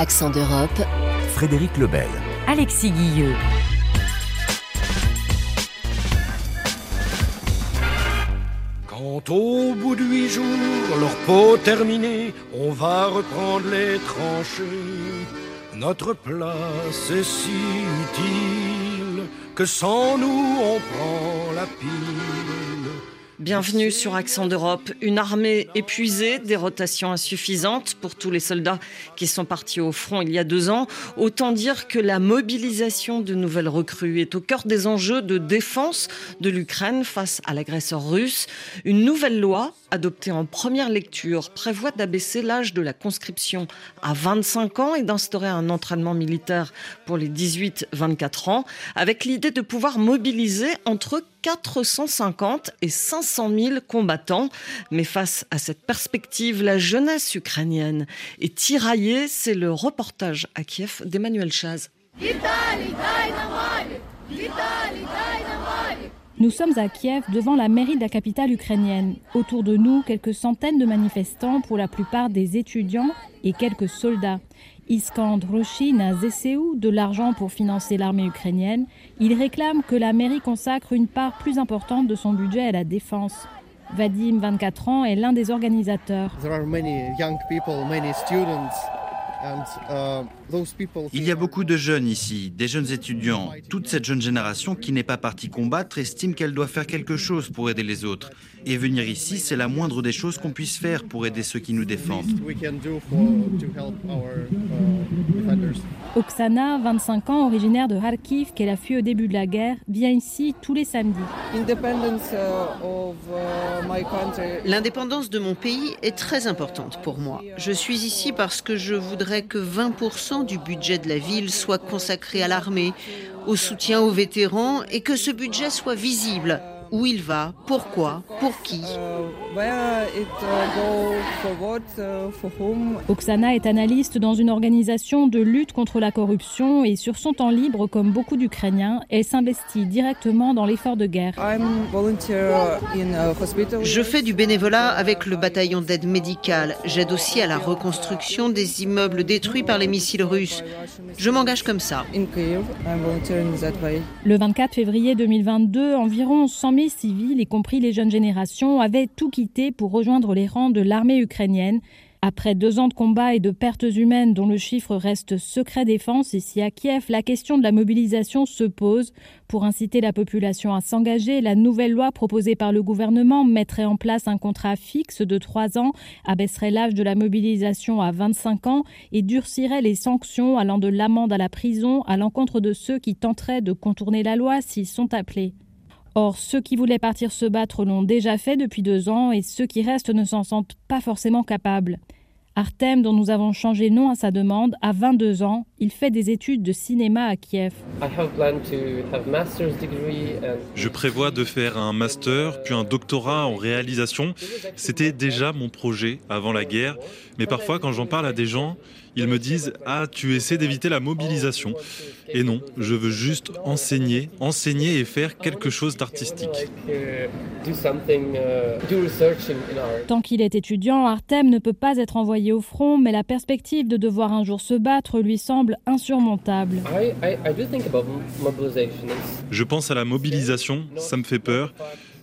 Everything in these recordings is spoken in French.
Accent d'Europe. Frédéric Lebel. Alexis Guilleux. Quand au bout de huit jours, leur peau terminée, on va reprendre les tranchées. Notre place est si utile que sans nous on prend la pile. Bienvenue sur Accent d'Europe. Une armée épuisée, des rotations insuffisantes pour tous les soldats qui sont partis au front il y a deux ans. Autant dire que la mobilisation de nouvelles recrues est au cœur des enjeux de défense de l'Ukraine face à l'agresseur russe. Une nouvelle loi adoptée en première lecture prévoit d'abaisser l'âge de la conscription à 25 ans et d'instaurer un entraînement militaire pour les 18-24 ans avec l'idée de pouvoir mobiliser entre 450 et 500 000 combattants. Mais face à cette perspective, la jeunesse ukrainienne est tiraillée. C'est le reportage à Kiev d'Emmanuel Chaz. Nous sommes à Kiev devant la mairie de la capitale ukrainienne. Autour de nous, quelques centaines de manifestants, pour la plupart des étudiants et quelques soldats. Iskand Roshin à Zeseu de l'argent pour financer l'armée ukrainienne. Il réclame que la mairie consacre une part plus importante de son budget à la défense. Vadim, 24 ans, est l'un des organisateurs. Il y a beaucoup de jeunes ici, des jeunes étudiants. Toute cette jeune génération qui n'est pas partie combattre estime qu'elle doit faire quelque chose pour aider les autres. Et venir ici, c'est la moindre des choses qu'on puisse faire pour aider ceux qui nous défendent. Oksana, 25 ans, originaire de Kharkiv, qu'elle a fui au début de la guerre, vient ici tous les samedis. L'indépendance de mon pays est très importante pour moi. Je suis ici parce que je voudrais que 20% du budget de la ville soit consacré à l'armée, au soutien aux vétérans et que ce budget soit visible où il va, pourquoi, pour qui. Oksana est analyste dans une organisation de lutte contre la corruption et sur son temps libre, comme beaucoup d'Ukrainiens, elle s'investit directement dans l'effort de guerre. Je fais du bénévolat avec le bataillon d'aide médicale. J'aide aussi à la reconstruction des immeubles détruits par les missiles russes. Je m'engage comme ça. Le 24 février 2022, environ 100 000 civils, y compris les jeunes générations, avaient tout quitté pour rejoindre les rangs de l'armée ukrainienne. Après deux ans de combats et de pertes humaines dont le chiffre reste secret défense ici à Kiev, la question de la mobilisation se pose. Pour inciter la population à s'engager, la nouvelle loi proposée par le gouvernement mettrait en place un contrat fixe de trois ans, abaisserait l'âge de la mobilisation à 25 ans et durcirait les sanctions allant de l'amende à la prison à l'encontre de ceux qui tenteraient de contourner la loi s'ils sont appelés. Or, ceux qui voulaient partir se battre l'ont déjà fait depuis deux ans et ceux qui restent ne s'en sentent pas forcément capables. Artem, dont nous avons changé nom à sa demande, a 22 ans. Il fait des études de cinéma à Kiev. Je prévois de faire un master, puis un doctorat en réalisation. C'était déjà mon projet avant la guerre. Mais parfois, quand j'en parle à des gens, ils me disent Ah, tu essaies d'éviter la mobilisation. Et non, je veux juste enseigner, enseigner et faire quelque chose d'artistique. Tant qu'il est étudiant, Artem ne peut pas être envoyé au front, mais la perspective de devoir un jour se battre lui semble insurmontable. Je pense à la mobilisation, ça me fait peur.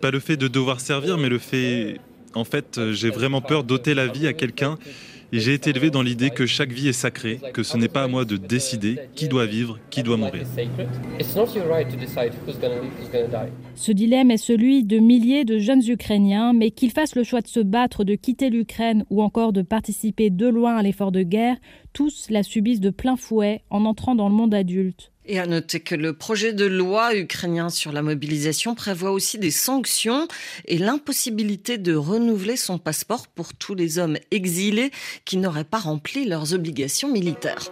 Pas le fait de devoir servir, mais le fait... En fait, j'ai vraiment peur d'ôter la vie à quelqu'un et j'ai été élevé dans l'idée que chaque vie est sacrée, que ce n'est pas à moi de décider qui doit vivre, qui doit mourir. Ce dilemme est celui de milliers de jeunes Ukrainiens, mais qu'ils fassent le choix de se battre, de quitter l'Ukraine ou encore de participer de loin à l'effort de guerre, tous la subissent de plein fouet en entrant dans le monde adulte. Et à noter que le projet de loi ukrainien sur la mobilisation prévoit aussi des sanctions et l'impossibilité de renouveler son passeport pour tous les hommes exilés qui n'auraient pas rempli leurs obligations militaires.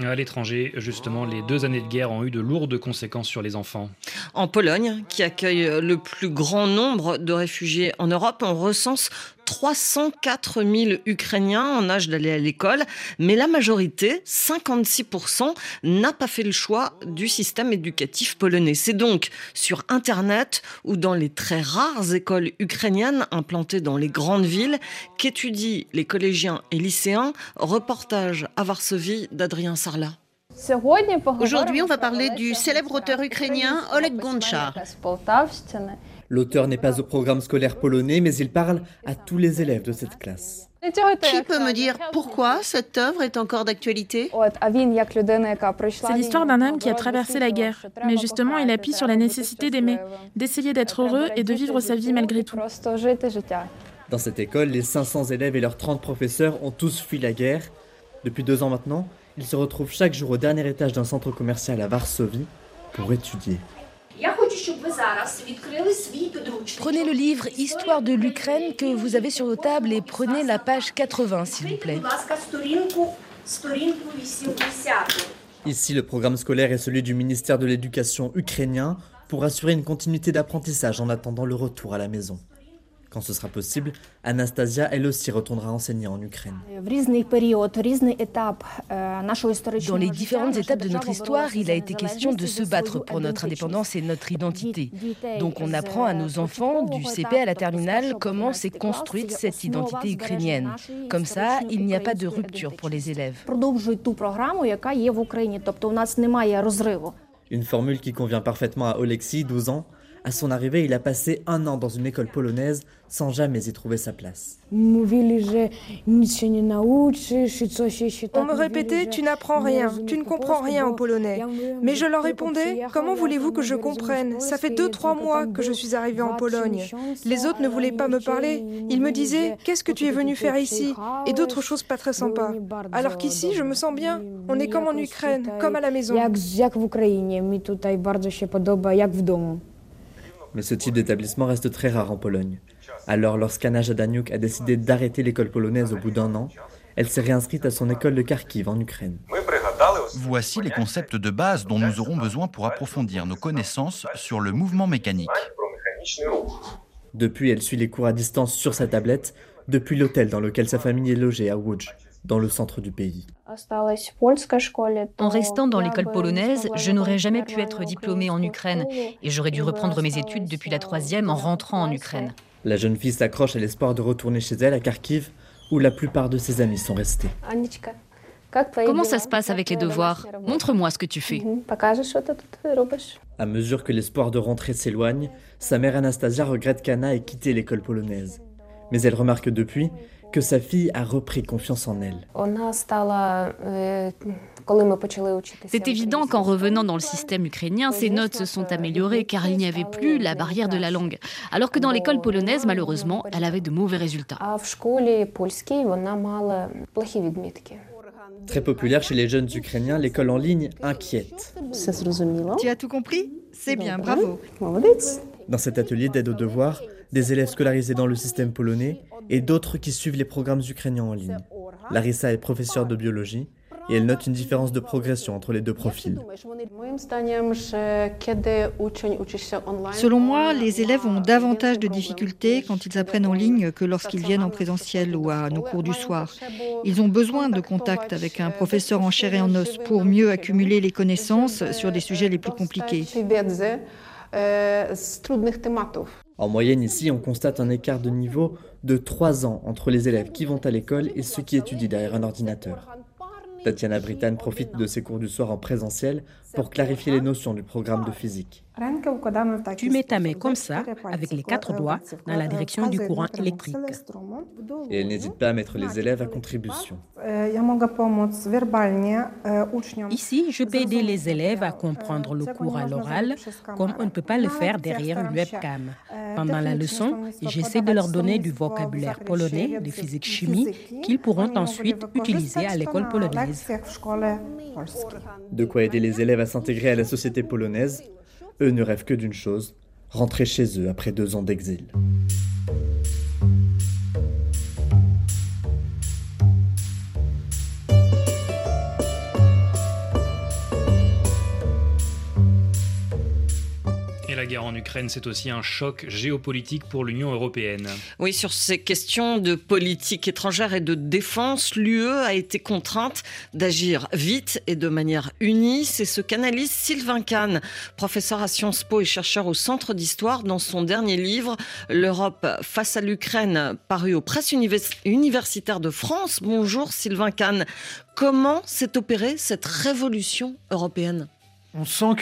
À l'étranger, justement, les deux années de guerre ont eu de lourdes conséquences sur les enfants. En Pologne, qui accueille le plus grand nombre de réfugiés en Europe, on recense 304 000 Ukrainiens en âge d'aller à l'école, mais la majorité, 56%, n'a pas fait le choix du système éducatif polonais. C'est donc sur Internet ou dans les très rares écoles ukrainiennes implantées dans les grandes villes qu'étudient les collégiens et lycéens. Reportage à Varsovie d'Adrien Sarlat. Aujourd'hui, on va parler du célèbre auteur ukrainien Oleg Gonchar. L'auteur n'est pas au programme scolaire polonais, mais il parle à tous les élèves de cette classe. Qui peut me dire pourquoi cette œuvre est encore d'actualité? C'est l'histoire d'un homme qui a traversé la guerre. Mais justement, il appuie sur la nécessité d'aimer, d'essayer d'être heureux et de vivre sa vie malgré tout. Dans cette école, les 500 élèves et leurs 30 professeurs ont tous fui la guerre. Depuis deux ans maintenant, ils se retrouvent chaque jour au dernier étage d'un centre commercial à Varsovie pour étudier. Prenez le livre Histoire de l'Ukraine que vous avez sur vos tables et prenez la page 80, s'il vous plaît. Ici, le programme scolaire est celui du ministère de l'Éducation ukrainien pour assurer une continuité d'apprentissage en attendant le retour à la maison. Quand ce sera possible, Anastasia, elle aussi, retournera enseigner en Ukraine. Dans les différentes étapes de notre histoire, il a été question de se battre pour notre indépendance et notre identité. Donc on apprend à nos enfants, du CP à la terminale, comment s'est construite cette identité ukrainienne. Comme ça, il n'y a pas de rupture pour les élèves. Une formule qui convient parfaitement à Oleksiy, 12 ans, à son arrivée, il a passé un an dans une école polonaise sans jamais y trouver sa place. On me répétait Tu n'apprends rien, tu ne comprends rien en polonais. Mais je leur répondais Comment voulez-vous que je comprenne? Ça fait deux, trois mois que je suis arrivée en Pologne. Les autres ne voulaient pas me parler. Ils me disaient Qu'est-ce que tu es venu faire ici? Et d'autres choses pas très sympas. Alors qu'ici, je me sens bien. On est comme en Ukraine, comme à la maison. Mais ce type d'établissement reste très rare en Pologne. Alors, lorsqu'Anna Jadaniuk a décidé d'arrêter l'école polonaise au bout d'un an, elle s'est réinscrite à son école de Kharkiv en Ukraine. Voici les concepts de base dont nous aurons besoin pour approfondir nos connaissances sur le mouvement mécanique. Depuis, elle suit les cours à distance sur sa tablette, depuis l'hôtel dans lequel sa famille est logée à Łódź, dans le centre du pays. En restant dans l'école polonaise, je n'aurais jamais pu être diplômée en Ukraine et j'aurais dû reprendre mes études depuis la troisième en rentrant en Ukraine. La jeune fille s'accroche à l'espoir de retourner chez elle à Kharkiv, où la plupart de ses amis sont restés. Comment ça se passe avec les devoirs? Montre-moi ce que tu fais. À mesure que l'espoir de rentrer s'éloigne, sa mère Anastasia regrette qu'Anna ait quitté l'école polonaise. Mais elle remarque depuis que sa fille a repris confiance en elle. C'est évident qu'en revenant dans le système ukrainien, ses notes se sont améliorées car il n'y avait plus la barrière de la langue. Alors que dans l'école polonaise, malheureusement, elle avait de mauvais résultats. Très populaire chez les jeunes Ukrainiens, l'école en ligne inquiète. Tu as tout compris? C'est bien, bravo. Dans cet atelier d'aide aux devoirs, des élèves scolarisés dans le système polonais et d'autres qui suivent les programmes ukrainiens en ligne. Larissa est professeure de biologie et elle note une différence de progression entre les deux profils. Selon moi, les élèves ont davantage de difficultés quand ils apprennent en ligne que lorsqu'ils viennent en présentiel ou à nos cours du soir. Ils ont besoin de contact avec un professeur en chair et en os pour mieux accumuler les connaissances sur des sujets les plus compliqués. En moyenne ici, on constate un écart de niveau de 3 ans entre les élèves qui vont à l'école et ceux qui étudient derrière un ordinateur. Tatiana Britan profite de ses cours du soir en présentiel pour clarifier les notions du programme de physique. Tu mets ta main comme ça, avec les quatre doigts, dans la direction du courant électrique. Et elle n'hésite pas à mettre les élèves à contribution. Ici, je peux aider les élèves à comprendre le cours à l'oral, comme on ne peut pas le faire derrière une webcam. Pendant la leçon, j'essaie de leur donner du vocabulaire polonais, de physique-chimie, qu'ils pourront ensuite utiliser à l'école polonaise. De quoi aider les élèves s'intégrer à la société polonaise eux ne rêvent que d'une chose, rentrer chez eux après deux ans d'exil. Guerre en Ukraine, c'est aussi un choc géopolitique pour l'Union européenne. Oui, sur ces questions de politique étrangère et de défense, l'UE a été contrainte d'agir vite et de manière unie. C'est ce qu'analyse Sylvain Kahn, professeur à Sciences Po et chercheur au Centre d'Histoire, dans son dernier livre, L'Europe face à l'Ukraine, paru aux presses universitaires de France. Bonjour Sylvain Kahn. Comment s'est opérée cette révolution européenne? On sent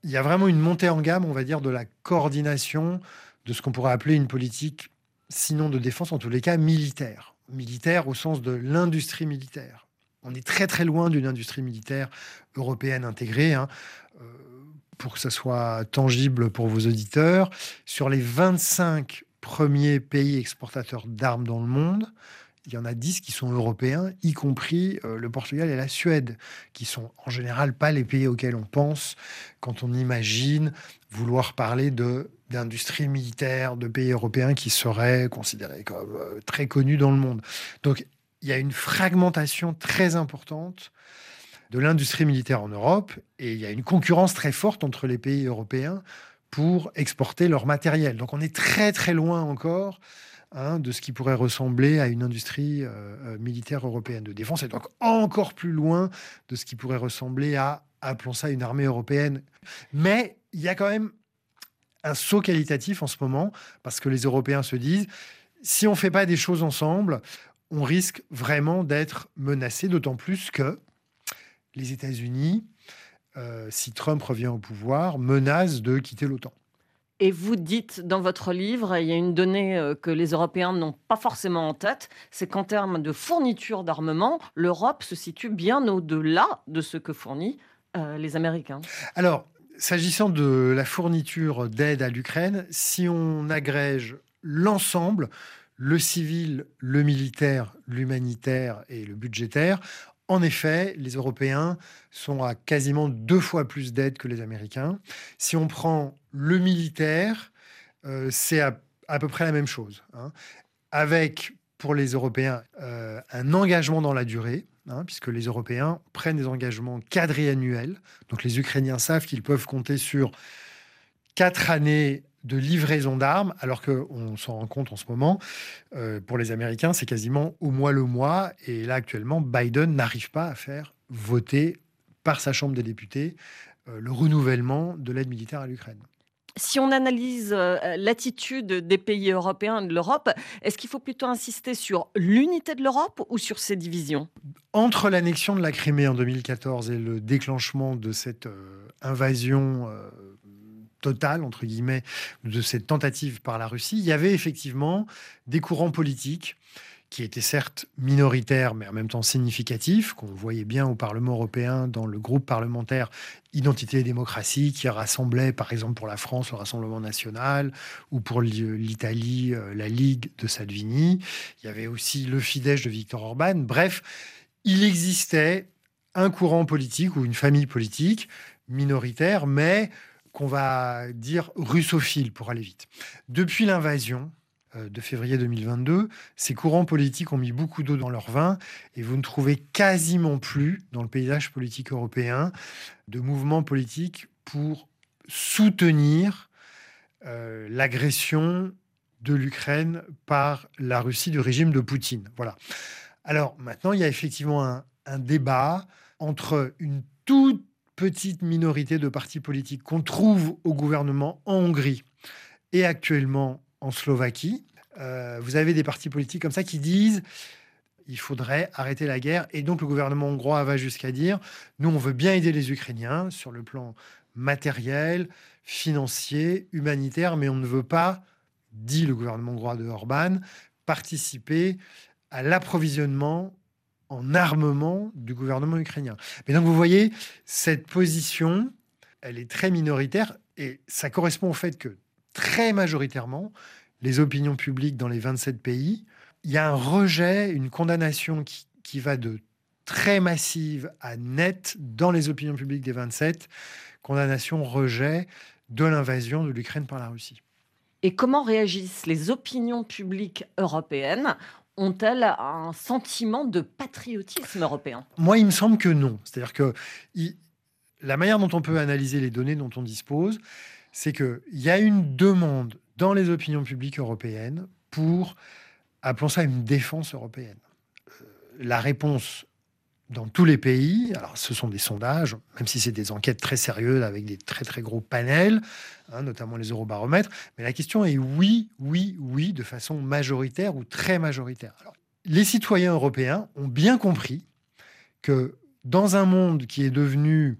qu'il y a vraiment une montée en gamme, on va dire, de la coordination de ce qu'on pourrait appeler une politique, sinon de défense, en tous les cas militaire. Militaire au sens de l'industrie militaire. On est très très loin d'une industrie militaire européenne intégrée. Hein. Euh, pour que ça soit tangible pour vos auditeurs, sur les 25 premiers pays exportateurs d'armes dans le monde, il y en a 10 qui sont européens, y compris euh, le Portugal et la Suède, qui sont en général pas les pays auxquels on pense quand on imagine vouloir parler de d'industrie militaire de pays européens qui seraient considérés comme euh, très connus dans le monde. Donc il y a une fragmentation très importante de l'industrie militaire en Europe et il y a une concurrence très forte entre les pays européens pour exporter leur matériel. Donc on est très très loin encore hein, de ce qui pourrait ressembler à une industrie euh, euh, militaire européenne de défense et donc encore plus loin de ce qui pourrait ressembler à, appelons ça, une armée européenne. Mais il y a quand même un saut qualitatif en ce moment parce que les Européens se disent si on ne fait pas des choses ensemble, on risque vraiment d'être menacé, d'autant plus que les États-Unis, euh, si Trump revient au pouvoir, menacent de quitter l'OTAN. Et vous dites dans votre livre, il y a une donnée euh, que les Européens n'ont pas forcément en tête, c'est qu'en termes de fourniture d'armement, l'Europe se situe bien au-delà de ce que fournissent euh, les Américains. Alors, s'agissant de la fourniture d'aide à l'Ukraine, si on agrège l'ensemble, le civil, le militaire, l'humanitaire et le budgétaire, en effet, les Européens sont à quasiment deux fois plus d'aide que les Américains. Si on prend le militaire, euh, c'est à, peu près la même chose. Hein. avec, pour les Européens, euh, un engagement dans la durée, hein, puisque les Européens prennent des engagements quadriannuels. Donc les Ukrainiens savent qu'ils peuvent compter sur quatre années de livraison d'armes, alors qu'on s'en rend compte en ce moment, euh, pour les Américains, c'est quasiment au mois le mois. Et là, actuellement, Biden n'arrive pas à faire voter par sa Chambre des députés le renouvellement de l'aide militaire à l'Ukraine. Si on analyse euh, l'attitude des pays européens de l'Europe, est-ce qu'il faut plutôt insister sur l'unité de l'Europe ou sur ses divisions? Entre l'annexion de la Crimée en 2014 et le déclenchement de cette invasion totale, entre guillemets, de cette tentative par la Russie, il y avait effectivement des courants politiques qui étaient certes minoritaires, mais en même temps significatifs, qu'on voyait bien au Parlement européen dans le groupe parlementaire Identité et démocratie, qui rassemblait, par exemple, pour la France, le Rassemblement national, ou pour l'Italie, euh, la Ligue de Salvini. Il y avait aussi le Fidesz de Viktor Orban. Bref, il existait un courant politique ou une famille politique minoritaire, mais qu'on va dire russophile pour aller vite. Depuis l'invasion de février 2022, ces courants politiques ont mis beaucoup d'eau dans leur vin et vous ne trouvez quasiment plus dans le paysage politique européen de mouvements politiques pour soutenir euh, l'agression de l'Ukraine par la Russie du régime de Poutine. Voilà. Alors maintenant, il y a effectivement un, un débat entre une toute petite minorité de partis politiques qu'on trouve au gouvernement en Hongrie et actuellement en Slovaquie. Euh, vous avez des partis politiques comme ça qui disent il faudrait arrêter la guerre. Et donc le gouvernement hongrois va jusqu'à dire nous, on veut bien aider les Ukrainiens sur le plan matériel, financier, humanitaire, mais on ne veut pas, dit le gouvernement hongrois de Orban, participer à l'approvisionnement en armement du gouvernement ukrainien. Mais donc vous voyez, cette position, elle est très minoritaire et ça correspond au fait que très majoritairement, les opinions publiques dans les 27 pays, il y a un rejet, une condamnation qui, qui va de très massive à nette dans les opinions publiques des 27, condamnation, rejet de l'invasion de l'Ukraine par la Russie. Et comment réagissent les opinions publiques européennes? Ont-elles un sentiment de patriotisme européen? Moi, il me semble que non. C'est-à-dire que la manière dont on peut analyser les données dont on dispose, c'est qu'il y a une demande dans les opinions publiques européennes pour, appelons ça une défense européenne. Euh, la réponse dans tous les pays, alors ce sont des sondages, même si c'est des enquêtes très sérieuses avec des très très gros panels, hein, notamment les eurobaromètres, mais la question est oui, oui, oui, de façon majoritaire ou très majoritaire. les citoyens européens ont bien compris que dans un monde qui est devenu,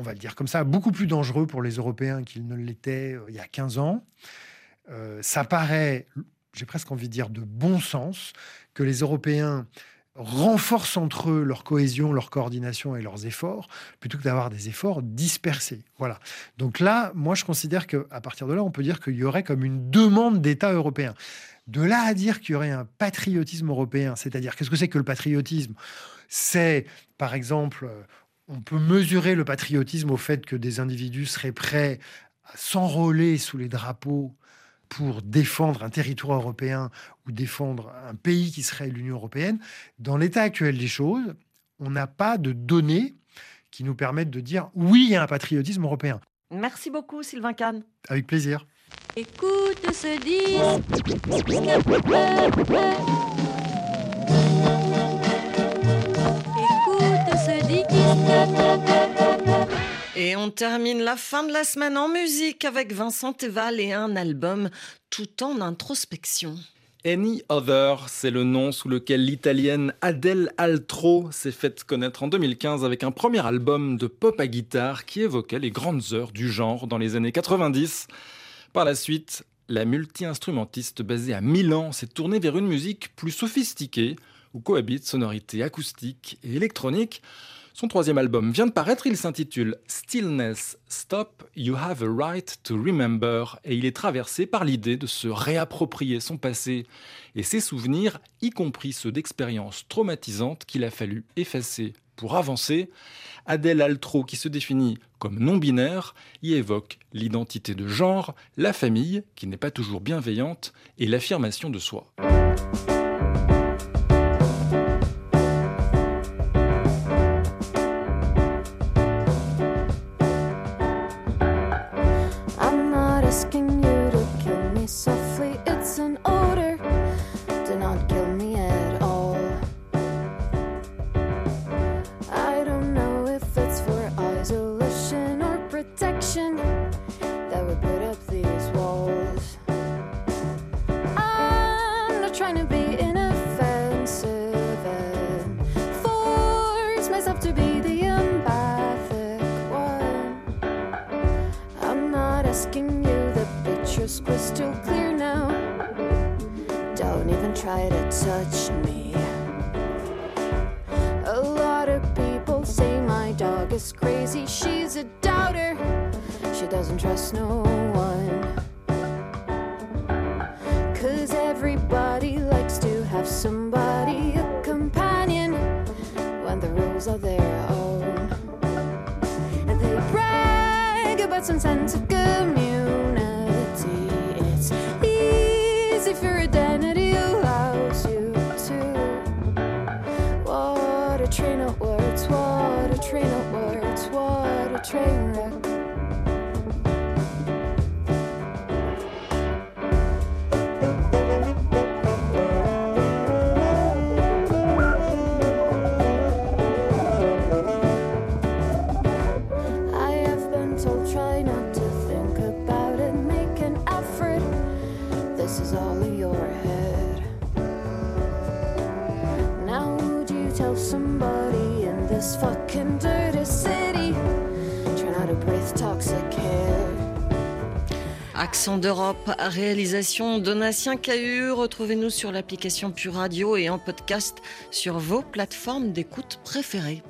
on va le dire comme ça, beaucoup plus dangereux pour les Européens qu'il ne l'était euh, il y a 15 ans, euh, ça paraît, j'ai presque envie de dire, de bon sens que les Européens renforcent entre eux leur cohésion, leur coordination et leurs efforts, plutôt que d'avoir des efforts dispersés. Voilà. Donc là, moi, je considère qu'à partir de là, on peut dire qu'il y aurait comme une demande d'État européen. De là à dire qu'il y aurait un patriotisme européen, c'est-à-dire qu'est-ce que c'est que le patriotisme? C'est, par exemple, on peut mesurer le patriotisme au fait que des individus seraient prêts à s'enrôler sous les drapeaux pour défendre un territoire européen ou défendre un pays qui serait l'Union européenne, dans l'état actuel des choses, on n'a pas de données qui nous permettent de dire oui, il y a un patriotisme européen. Merci beaucoup, Sylvain Kahn. Avec plaisir. Écoute ce disque. Et on termine la fin de la semaine en musique avec Vincent Teval et un album tout en introspection. Any Other, c'est le nom sous lequel l'italienne Adèle Altro s'est faite connaître en 2015 avec un premier album de pop à guitare qui évoquait les grandes heures du genre dans les années 90. Par la suite, la multi-instrumentiste basée à Milan s'est tournée vers une musique plus sophistiquée où cohabitent sonorités acoustiques et électroniques. Son troisième album vient de paraître, il s'intitule Stillness Stop, You Have a Right to Remember, et il est traversé par l'idée de se réapproprier son passé et ses souvenirs, y compris ceux d'expériences traumatisantes qu'il a fallu effacer pour avancer. Adèle Altro, qui se définit comme non-binaire, y évoque l'identité de genre, la famille, qui n'est pas toujours bienveillante, et l'affirmation de soi. try to touch me. A lot of people say my dog is crazy. She's a doubter. She doesn't trust no one. Cause everybody likes to have somebody, a companion, when the rules are their own. And they brag about some sense of community. It's easy for a dog. Accent d'Europe, réalisation Donatien Cahu. Retrouvez-nous sur l'application Pure Radio et en podcast sur vos plateformes d'écoute préférées.